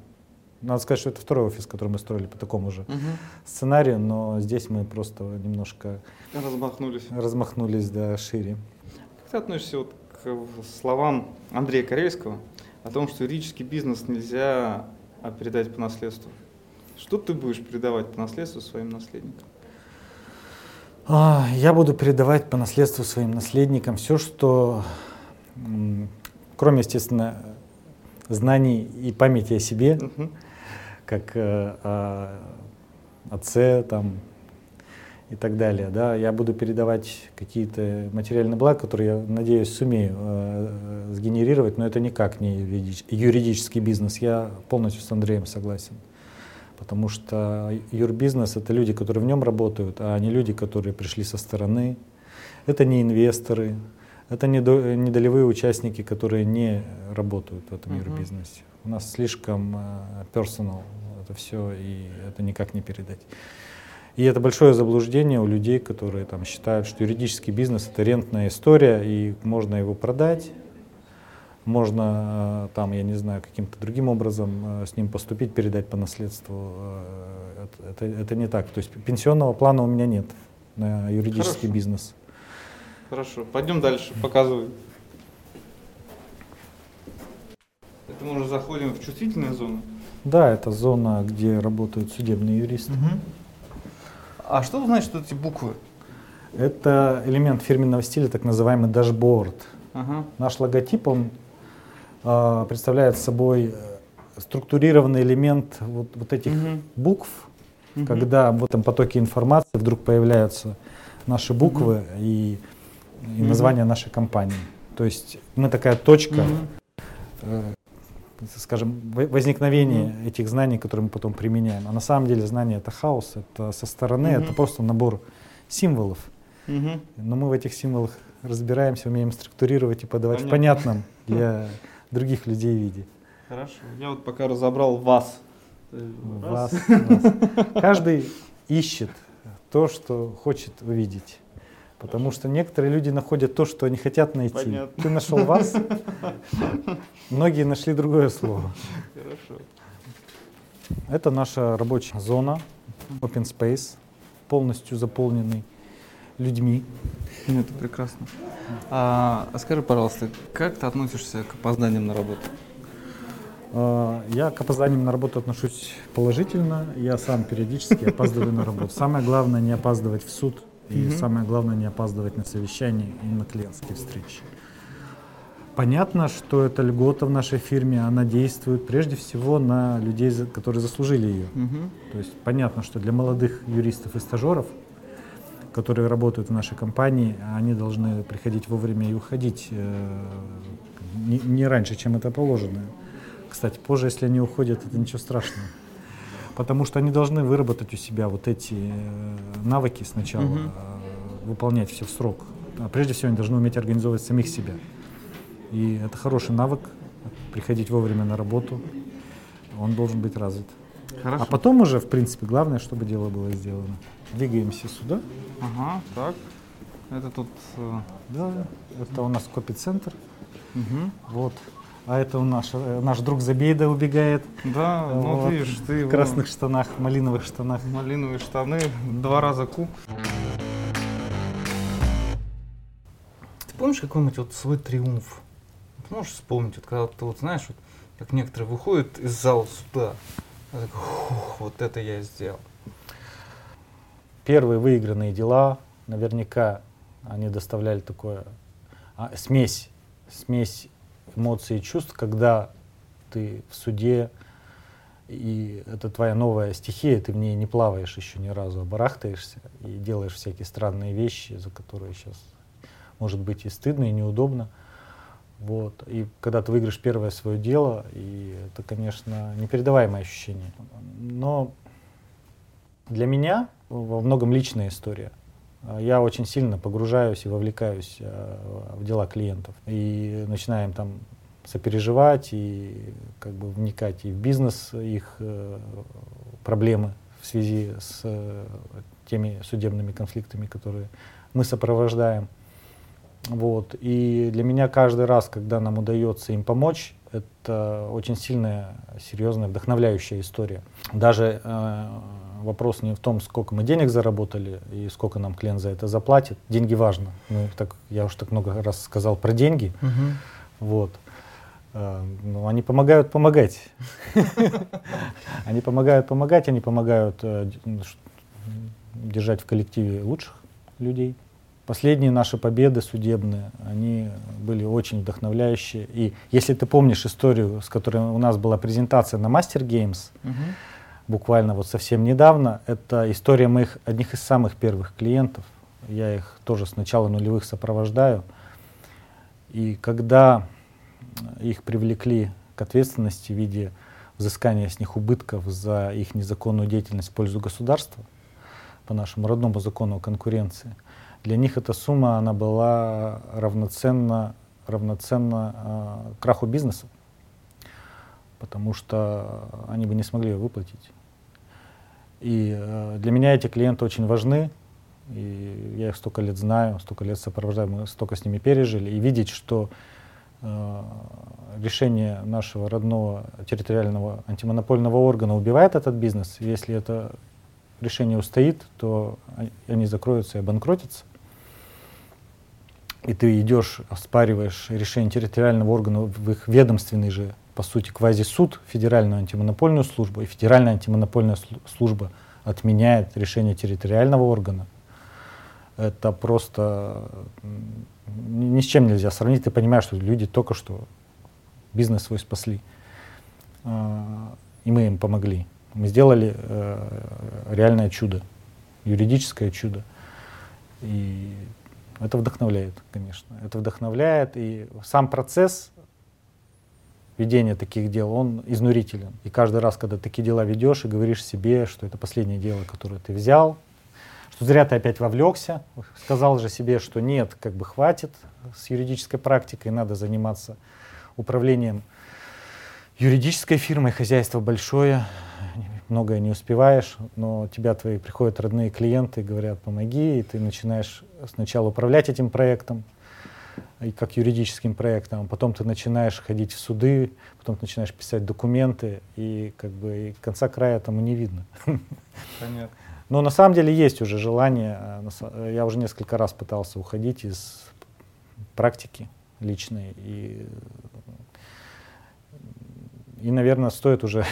Надо сказать, что это второй офис, который мы строили по такому же угу. сценарию, но здесь мы просто немножко размахнулись, размахнулись да, шире. Как ты относишься вот к словам Андрея Карельского о том, что юридический бизнес нельзя передать по наследству? Что ты будешь передавать по наследству своим наследникам? А, я буду передавать по наследству своим наследникам все, что, кроме, естественно, знаний и памяти о себе, угу. Как э, о отце там, и так далее. Да? Я буду передавать какие-то материальные блага, которые я, надеюсь, сумею э, сгенерировать, но это никак не юридический бизнес. Я полностью с Андреем согласен. Потому что юрбизнес — это люди, которые в нем работают, а не люди, которые пришли со стороны. Это не инвесторы, это не, до, не долевые участники, которые не работают в этом uh-huh. юрбизнесе. У нас слишком персонал uh, это все, и это никак не передать. И это большое заблуждение у людей, которые там считают, что юридический бизнес это рентная история, и можно его продать, можно э, там, я не знаю, каким-то другим образом э, с ним поступить, передать по наследству. Э, это, это, это не так. То есть пенсионного плана у меня нет на юридический Хорошо. бизнес. Хорошо, пойдем дальше, показывай. Это мы уже заходим в чувствительную зону? Да, это зона, где работают судебные юристы. Угу. А что значит эти буквы? Это элемент фирменного стиля, так называемый дашборд. Ага. Наш логотип, он а, представляет собой э, структурированный элемент вот, вот этих угу. букв, угу. когда в этом потоке информации вдруг появляются наши буквы угу. и, и угу. название нашей компании. То есть мы такая точка, угу. э, скажем, возникновения угу. этих знаний, которые мы потом применяем. А на самом деле знание это хаос, это со стороны, угу. это просто набор символов. Угу. Но мы в этих символах разбираемся, умеем структурировать и подавать Понятно. в понятном для других людей виде. Хорошо. Я вот пока разобрал вас. Вас, вас. Каждый ищет то, что хочет увидеть. Потому что некоторые люди находят то, что они хотят найти. Понятно. Ты нашел вас, многие нашли другое слово. Хорошо. Это наша рабочая зона, open space, полностью заполненный людьми. Ну, это прекрасно. А, скажи, пожалуйста, как ты относишься к опозданиям на работу? А, я к опозданиям на работу отношусь положительно. Я сам периодически опаздываю на работу. Самое главное не опаздывать в суд. И самое главное не опаздывать на совещания и на клиентские встречи. Понятно, что эта льгота в нашей фирме, она действует прежде всего на людей, которые заслужили ее. Угу. То есть понятно, что для молодых юристов и стажеров которые работают в нашей компании, они должны приходить вовремя и уходить э, не, не раньше, чем это положено. Кстати, позже, если они уходят, это ничего страшного. Потому что они должны выработать у себя вот эти э, навыки сначала, угу. выполнять все в срок. А прежде всего, они должны уметь организовывать самих себя. И это хороший навык, приходить вовремя на работу, он должен быть развит. Хорошо. А потом уже, в принципе, главное, чтобы дело было сделано. Двигаемся сюда. Ага, так. Это тут... Э... Да, это у нас копи-центр. Угу. Вот. А это у наш, э, наш друг Забейда убегает. Да, ну вот. видишь, ты В красных штанах, малиновых штанах. Малиновые штаны, два раза куб. Ты помнишь какой-нибудь вот свой триумф? Ты можешь вспомнить, вот, когда ты вот знаешь, вот, как некоторые выходят из зала суда, я такой, вот это я сделал первые выигранные дела, наверняка они доставляли такое а, смесь, смесь эмоций и чувств, когда ты в суде, и это твоя новая стихия, ты в ней не плаваешь еще ни разу, а барахтаешься и делаешь всякие странные вещи, за которые сейчас может быть и стыдно, и неудобно. Вот. И когда ты выиграешь первое свое дело, и это, конечно, непередаваемое ощущение. Но для меня во многом личная история. Я очень сильно погружаюсь и вовлекаюсь э, в дела клиентов. И начинаем там сопереживать и как бы вникать и в бизнес их э, проблемы в связи с э, теми судебными конфликтами, которые мы сопровождаем. Вот. И для меня каждый раз, когда нам удается им помочь, это очень сильная, серьезная, вдохновляющая история. Даже э, вопрос не в том, сколько мы денег заработали и сколько нам клиент за это заплатит. Деньги важно. Ну, так, я уже так много раз сказал про деньги. Угу. Вот. Э, ну, они помогают помогать. Они помогают помогать, они помогают держать в коллективе лучших людей. Последние наши победы судебные, они были очень вдохновляющие. И если ты помнишь историю, с которой у нас была презентация на Master Games, угу. Буквально вот совсем недавно, это история моих одних из самых первых клиентов. Я их тоже с начала нулевых сопровождаю. И когда их привлекли к ответственности в виде взыскания с них убытков за их незаконную деятельность в пользу государства, по нашему родному закону о конкуренции – для них эта сумма она была равноценна, равноценна э, краху бизнеса, потому что они бы не смогли ее выплатить. И э, для меня эти клиенты очень важны, и я их столько лет знаю, столько лет сопровождаю, мы столько с ними пережили, и видеть, что э, решение нашего родного территориального антимонопольного органа убивает этот бизнес, если это решение устоит, то они закроются и обанкротятся. И ты идешь, оспариваешь решение территориального органа в их ведомственный же, по сути, квазисуд, Федеральную антимонопольную службу, и Федеральная антимонопольная служба отменяет решение территориального органа, это просто ни с чем нельзя сравнить. Ты понимаешь, что люди только что бизнес свой спасли. А, и мы им помогли. Мы сделали э, реальное чудо, юридическое чудо. И это вдохновляет, конечно. Это вдохновляет, и сам процесс ведения таких дел, он изнурителен. И каждый раз, когда такие дела ведешь и говоришь себе, что это последнее дело, которое ты взял, что зря ты опять вовлекся, сказал же себе, что нет, как бы хватит с юридической практикой, надо заниматься управлением юридической фирмой, хозяйство большое, многое не успеваешь, но тебя твои приходят родные клиенты говорят, помоги, и ты начинаешь сначала управлять этим проектом, как юридическим проектом, а потом ты начинаешь ходить в суды, потом ты начинаешь писать документы, и как бы и конца края этому не видно. Понятно. Но на самом деле есть уже желание, э, я уже несколько раз пытался уходить из практики личной, и, и наверное, стоит уже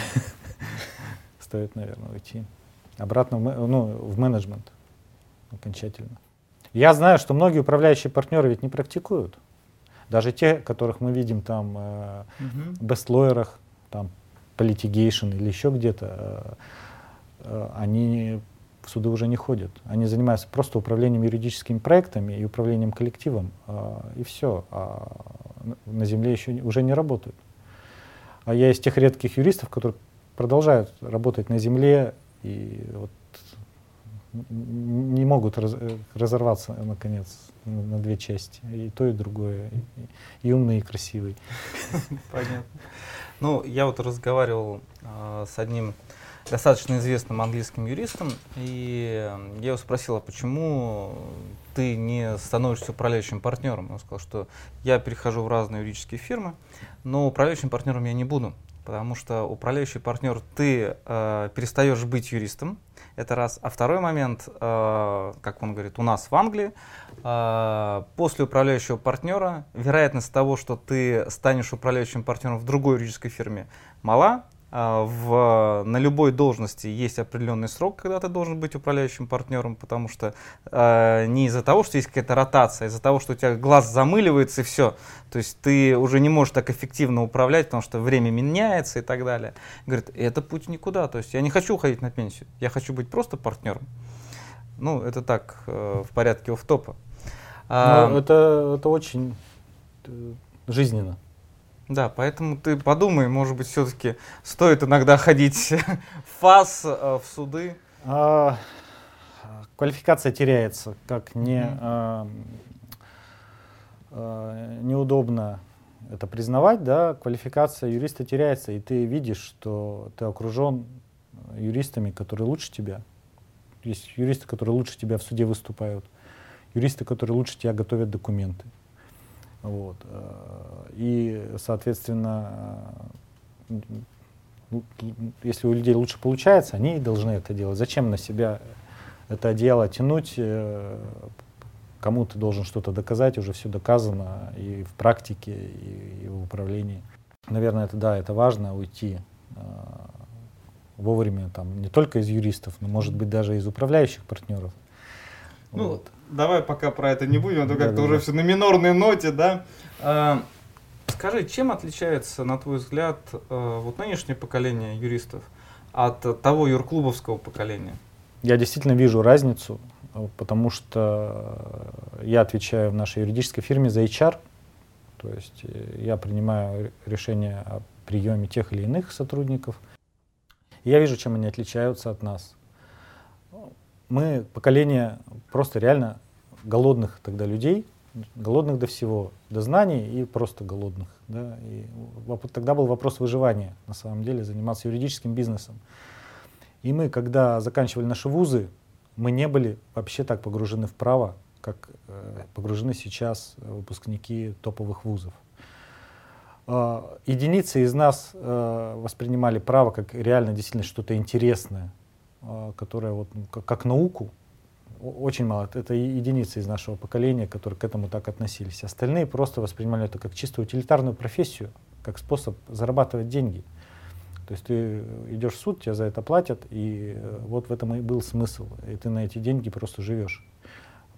стоит, наверное, уйти. Обратно в, ну, в менеджмент окончательно. Я знаю, что многие управляющие партнеры ведь не практикуют. Даже те, которых мы видим там э, в бестлоерах, там политигейшн или еще где-то, э, э, они в суды уже не ходят. Они занимаются просто управлением юридическими проектами и управлением коллективом, э, и все. А на земле еще уже не работают. А я из тех редких юристов, которые продолжают работать на земле и вот не могут раз, разорваться, наконец, на, две части. И то, и другое. И, и умный, и красивый. Понятно. Ну, я вот разговаривал э, с одним достаточно известным английским юристом, и я его спросил, а почему ты не становишься управляющим партнером? Он сказал, что я перехожу в разные юридические фирмы, но управляющим партнером я не буду потому что управляющий партнер, ты э, перестаешь быть юристом, это раз. А второй момент, э, как он говорит, у нас в Англии, э, после управляющего партнера вероятность того, что ты станешь управляющим партнером в другой юридической фирме, мала, в, на любой должности есть определенный срок, когда ты должен быть управляющим партнером, потому что э, не из-за того, что есть какая-то ротация, а из-за того, что у тебя глаз замыливается и все. То есть ты уже не можешь так эффективно управлять, потому что время меняется и так далее. Говорит, это путь никуда. То есть я не хочу уходить на пенсию, я хочу быть просто партнером. Ну, это так, э, в порядке оф-топа. А, это, это очень э, жизненно. Да, поэтому ты подумай, может быть, все-таки стоит иногда ходить в ФАС, э, в суды. А, квалификация теряется, как не а, а, неудобно это признавать, да, квалификация юриста теряется, и ты видишь, что ты окружен юристами, которые лучше тебя. Есть юристы, которые лучше тебя в суде выступают, юристы, которые лучше тебя готовят документы. Вот. Э, и, соответственно, э, если у людей лучше получается, они должны это делать. Зачем на себя это дело тянуть? Э, кому ты должен что-то доказать, уже все доказано и в практике, и, в управлении. Наверное, это да, это важно уйти вовремя, там, не только из юристов, но, может быть, даже из управляющих партнеров. Ну, вот. Давай пока про это не будем, а то как-то уже все на минорной ноте, да. А, скажи, чем отличается, на твой взгляд, э, вот нынешнее поколение юристов от того юрклубовского поколения? Я действительно вижу разницу, потому что я отвечаю в нашей юридической фирме за HR, то есть э, я принимаю решения о приеме тех или иных сотрудников. я вижу, чем они отличаются от нас. Мы поколение просто реально голодных тогда людей, голодных до всего, до знаний и просто голодных. Да? И тогда был вопрос выживания, на самом деле, заниматься юридическим бизнесом. И мы, когда заканчивали наши вузы, мы не были вообще так погружены в право, как э, погружены сейчас выпускники топовых вузов. Э, единицы из нас э, воспринимали право как реально действительно что-то интересное, э, которое вот ну, как, науку, очень мало. Это единицы из нашего поколения, которые к этому так относились. Остальные просто воспринимали это как чисто утилитарную профессию, как способ зарабатывать деньги. То есть ты идешь в суд, тебе за это платят, и э, вот в этом и был смысл. И ты на эти деньги просто живешь.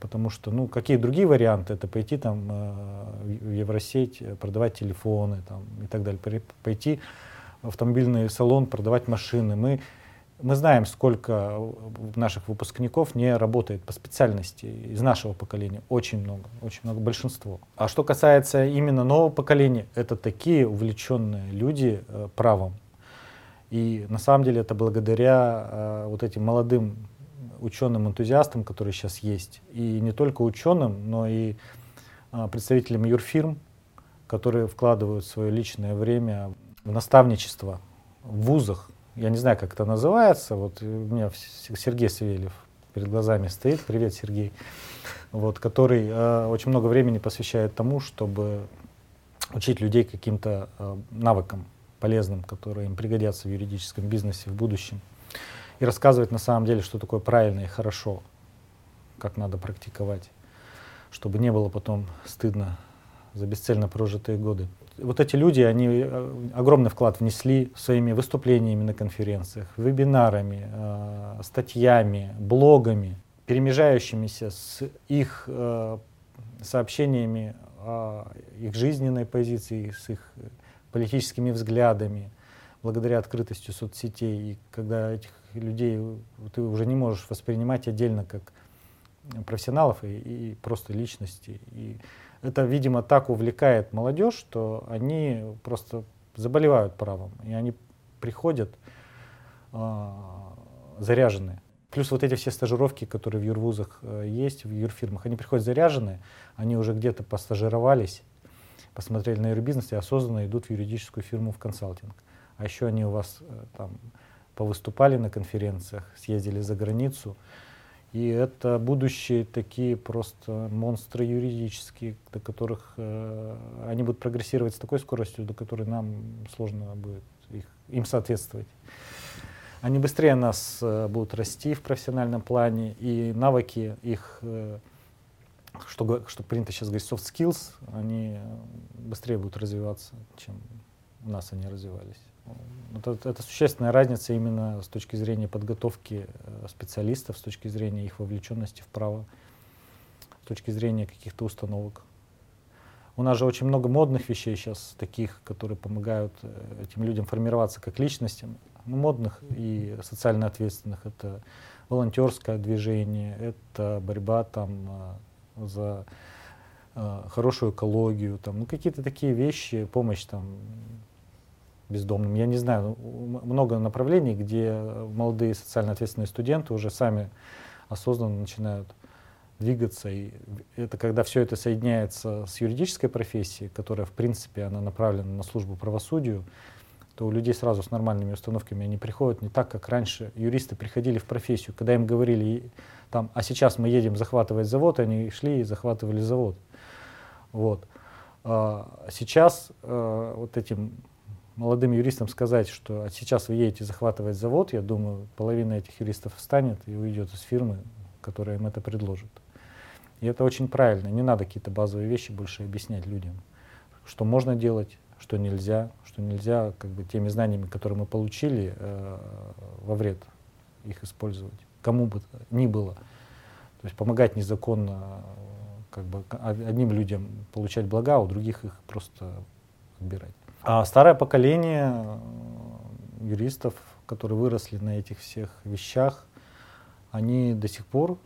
Потому что, ну, какие другие варианты? Это пойти там э, в Евросеть, э, продавать телефоны там, и так далее. Пойти в автомобильный салон, продавать машины. Мы мы знаем, сколько наших выпускников не работает по специальности из нашего поколения. Очень много, очень много, большинство. А что касается именно нового поколения, это такие увлеченные люди э, правом. И на самом деле это благодаря э, вот этим молодым ученым-энтузиастам, которые сейчас есть. И не только ученым, но и э, представителям юрфирм, которые вкладывают свое личное время в наставничество в вузах, я не знаю, как это называется, вот у меня Сергей Савельев перед глазами стоит, привет, Сергей, вот, который э, очень много времени посвящает тому, чтобы учить людей каким-то э, навыкам полезным, которые им пригодятся в юридическом бизнесе в будущем, и рассказывать на самом деле, что такое правильно и хорошо, как надо практиковать, чтобы не было потом стыдно за бесцельно прожитые годы вот эти люди, они э, огромный вклад внесли своими выступлениями на конференциях, вебинарами, э, статьями, блогами, перемежающимися с их э, сообщениями о их жизненной позиции, с их политическими взглядами, благодаря открытости соцсетей. И когда этих людей ты уже не можешь воспринимать отдельно как профессионалов и, и просто личности. И это, видимо, так увлекает молодежь, что они просто заболевают правом, и они приходят э, заряженные. Плюс вот эти все стажировки, которые в юрвузах э, есть, в юрфирмах, они приходят заряженные, они уже где-то постажировались, посмотрели на юрбизнес и осознанно идут в юридическую фирму в консалтинг. А еще они у вас э, там повыступали на конференциях, съездили за границу, и это будущие такие просто монстры юридические, до которых э, они будут прогрессировать с такой скоростью, до которой нам сложно будет их, им соответствовать. Они быстрее нас э, будут расти в профессиональном плане, и навыки их, э, что, что принято сейчас говорить, soft skills, они быстрее будут развиваться, чем у нас они развивались. Это, это существенная разница именно с точки зрения подготовки э, специалистов, с точки зрения их вовлеченности в право, с точки зрения каких-то установок. У нас же очень много модных вещей сейчас, таких, которые помогают э, этим людям формироваться как личностям. Ну, модных и социально ответственных. Это волонтерское движение, это борьба там э, за хорошую экологию, там, ну, какие-то такие вещи, помощь там бездомным. Я не знаю, ну, много направлений, где молодые социально ответственные студенты уже сами осознанно начинают двигаться. И это когда все это соединяется с юридической профессией, которая, в принципе, она направлена на службу правосудию, то у людей сразу с нормальными установками они приходят не так, как раньше юристы приходили в профессию, когда им говорили, там, а сейчас мы едем захватывать завод, они шли и захватывали завод. Вот. А сейчас а, вот этим молодым юристам сказать, что а сейчас вы едете захватывать завод, я думаю, половина этих юристов встанет и уйдет из фирмы, которая им это предложит. И это очень правильно. Не надо какие-то базовые вещи больше объяснять людям, что можно делать, что нельзя, что нельзя как бы теми знаниями, которые мы получили, э, во вред их использовать. Кому бы ни было. То есть помогать незаконно как бы одним людям получать блага, а у других их просто отбирать. А старое поколение э, юристов, которые выросли на этих всех вещах, они до сих пор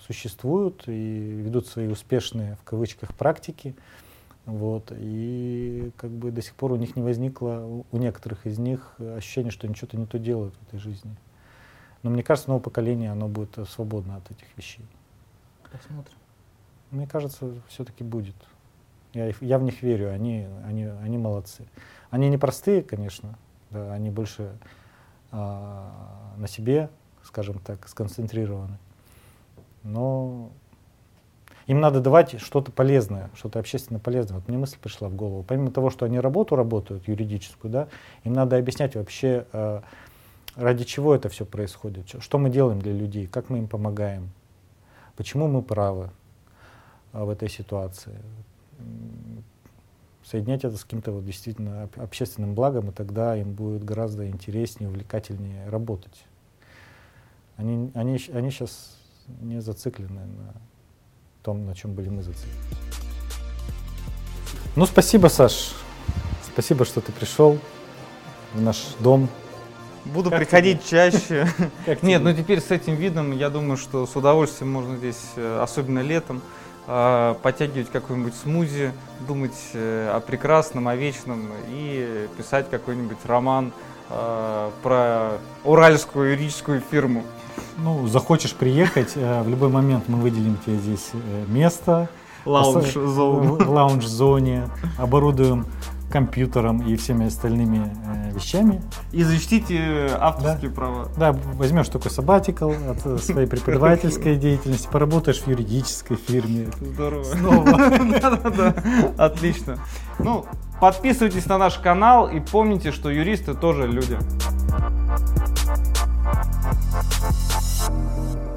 существуют и ведут свои успешные, в кавычках, практики. Вот, и как бы до сих пор у них не возникло, у некоторых из них ощущение, что они что-то не то делают в этой жизни. Но мне кажется, новое поколение, оно будет свободно от этих вещей. Посмотрим. Мне кажется, все-таки будет. Я, я в них верю, они, они, они молодцы. Они не простые, конечно, да, они больше а, на себе, скажем так, сконцентрированы. Но им надо давать что-то полезное, что-то общественно полезное. Вот мне мысль пришла в голову. Помимо того, что они работу работают, юридическую, да, им надо объяснять вообще, э, ради чего это все происходит, что мы делаем для людей, как мы им помогаем, почему мы правы э, в этой ситуации. Соединять это с каким-то вот действительно общественным благом, и тогда им будет гораздо интереснее, увлекательнее работать. Они, они, они сейчас не зациклены на том, на чем были мы зациклены. Ну, спасибо, Саш. Спасибо, что ты пришел в наш дом. Буду как приходить тебе? чаще. Как Нет, ну теперь с этим видом, я думаю, что с удовольствием можно здесь, э, особенно летом, подтягивать какой-нибудь смузи, думать э, о прекрасном, о вечном и писать какой-нибудь роман про уральскую юридическую фирму ну, захочешь приехать, э, в любой момент мы выделим тебе здесь э, место. Лаунж-зоне. В лаунж-зоне. Оборудуем компьютером и всеми остальными э, вещами. И защитите авторские да. права. Да, возьмешь такой сабатикл от своей преподавательской деятельности, поработаешь в юридической фирме. Здорово. Снова. Да-да-да, отлично. Ну, подписывайтесь на наш канал и помните, что юристы тоже люди. Thank you.